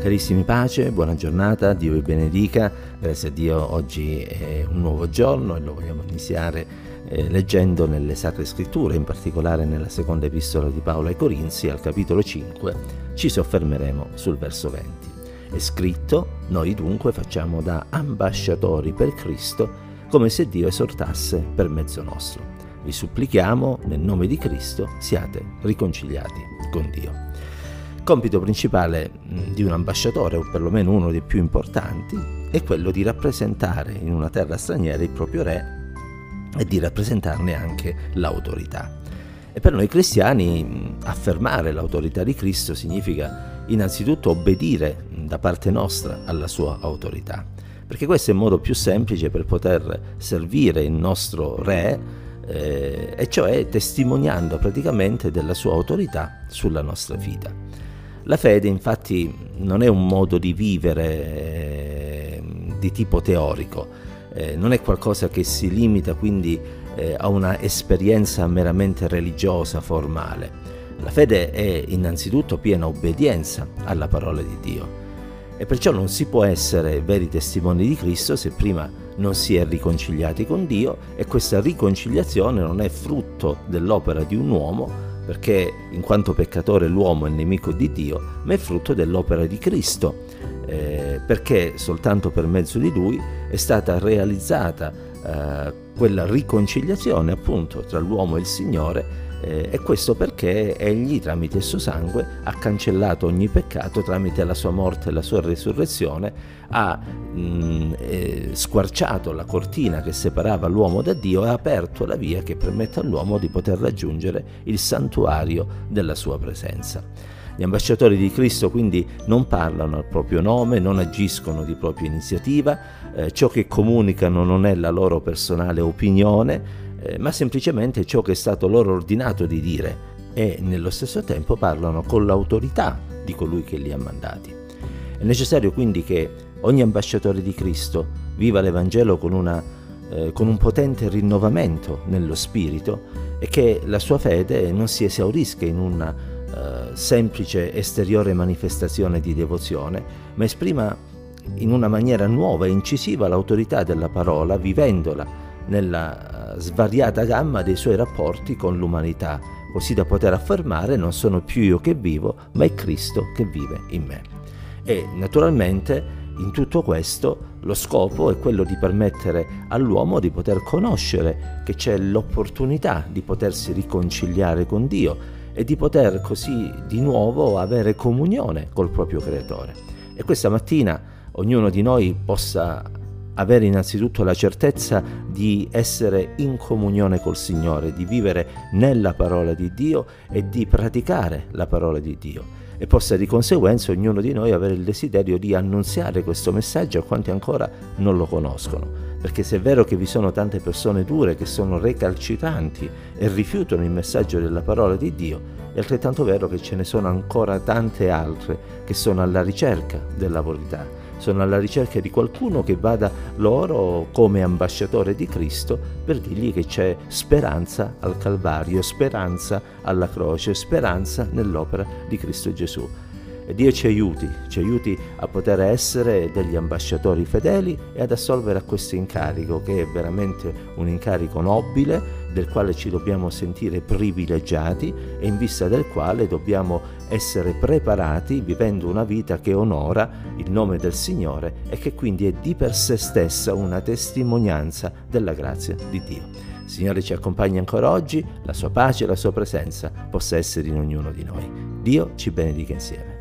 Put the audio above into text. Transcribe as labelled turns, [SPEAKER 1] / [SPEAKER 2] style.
[SPEAKER 1] Carissimi pace, buona giornata, Dio vi benedica, grazie a Dio oggi è un nuovo giorno e lo vogliamo iniziare eh, leggendo nelle Sacre Scritture, in particolare nella seconda epistola di Paolo ai Corinzi, al capitolo 5, ci soffermeremo sul verso 20. È scritto, noi dunque facciamo da ambasciatori per Cristo, come se Dio esortasse per mezzo nostro. Vi supplichiamo, nel nome di Cristo, siate riconciliati con Dio compito principale di un ambasciatore, o perlomeno uno dei più importanti, è quello di rappresentare in una terra straniera il proprio re e di rappresentarne anche l'autorità. E per noi cristiani affermare l'autorità di Cristo significa innanzitutto obbedire da parte nostra alla sua autorità, perché questo è il modo più semplice per poter servire il nostro re, eh, e cioè testimoniando praticamente della sua autorità sulla nostra vita. La fede infatti non è un modo di vivere eh, di tipo teorico, eh, non è qualcosa che si limita quindi eh, a una esperienza meramente religiosa, formale. La fede è innanzitutto piena obbedienza alla parola di Dio e perciò non si può essere veri testimoni di Cristo se prima non si è riconciliati con Dio e questa riconciliazione non è frutto dell'opera di un uomo, perché in quanto peccatore l'uomo è nemico di Dio, ma è frutto dell'opera di Cristo, eh, perché soltanto per mezzo di lui è stata realizzata eh, quella riconciliazione appunto tra l'uomo e il Signore eh, e questo perché egli tramite il suo sangue ha cancellato ogni peccato tramite la sua morte e la sua resurrezione, ha mh, mm, eh, squarciato la cortina che separava l'uomo da Dio e ha aperto la via che permette all'uomo di poter raggiungere il santuario della sua presenza. Gli ambasciatori di Cristo quindi non parlano al proprio nome, non agiscono di propria iniziativa, eh, ciò che comunicano non è la loro personale opinione, eh, ma semplicemente ciò che è stato loro ordinato di dire e nello stesso tempo parlano con l'autorità di colui che li ha mandati. È necessario quindi che ogni ambasciatore di Cristo viva l'Evangelo con, una, eh, con un potente rinnovamento nello spirito e che la sua fede non si esaurisca in una eh, semplice esteriore manifestazione di devozione, ma esprima in una maniera nuova e incisiva l'autorità della parola, vivendola nella svariata gamma dei suoi rapporti con l'umanità, così da poter affermare non sono più io che vivo, ma è Cristo che vive in me. E naturalmente in tutto questo lo scopo è quello di permettere all'uomo di poter conoscere che c'è l'opportunità di potersi riconciliare con Dio e di poter così di nuovo avere comunione col proprio creatore. E questa mattina ognuno di noi possa avere innanzitutto la certezza di essere in comunione col Signore, di vivere nella parola di Dio e di praticare la parola di Dio e possa di conseguenza ognuno di noi avere il desiderio di annunziare questo messaggio a quanti ancora non lo conoscono. Perché se è vero che vi sono tante persone dure che sono recalcitranti e rifiutano il messaggio della parola di Dio, è altrettanto vero che ce ne sono ancora tante altre che sono alla ricerca della verità sono alla ricerca di qualcuno che vada loro come ambasciatore di Cristo per dirgli che c'è speranza al Calvario, speranza alla croce, speranza nell'opera di Cristo Gesù. E Dio ci aiuti, ci aiuti a poter essere degli ambasciatori fedeli e ad assolvere a questo incarico che è veramente un incarico nobile del quale ci dobbiamo sentire privilegiati e in vista del quale dobbiamo essere preparati vivendo una vita che onora il nome del Signore e che quindi è di per sé stessa una testimonianza della grazia di Dio. Il Signore ci accompagna ancora oggi, la sua pace e la sua presenza possa essere in ognuno di noi. Dio ci benedica insieme.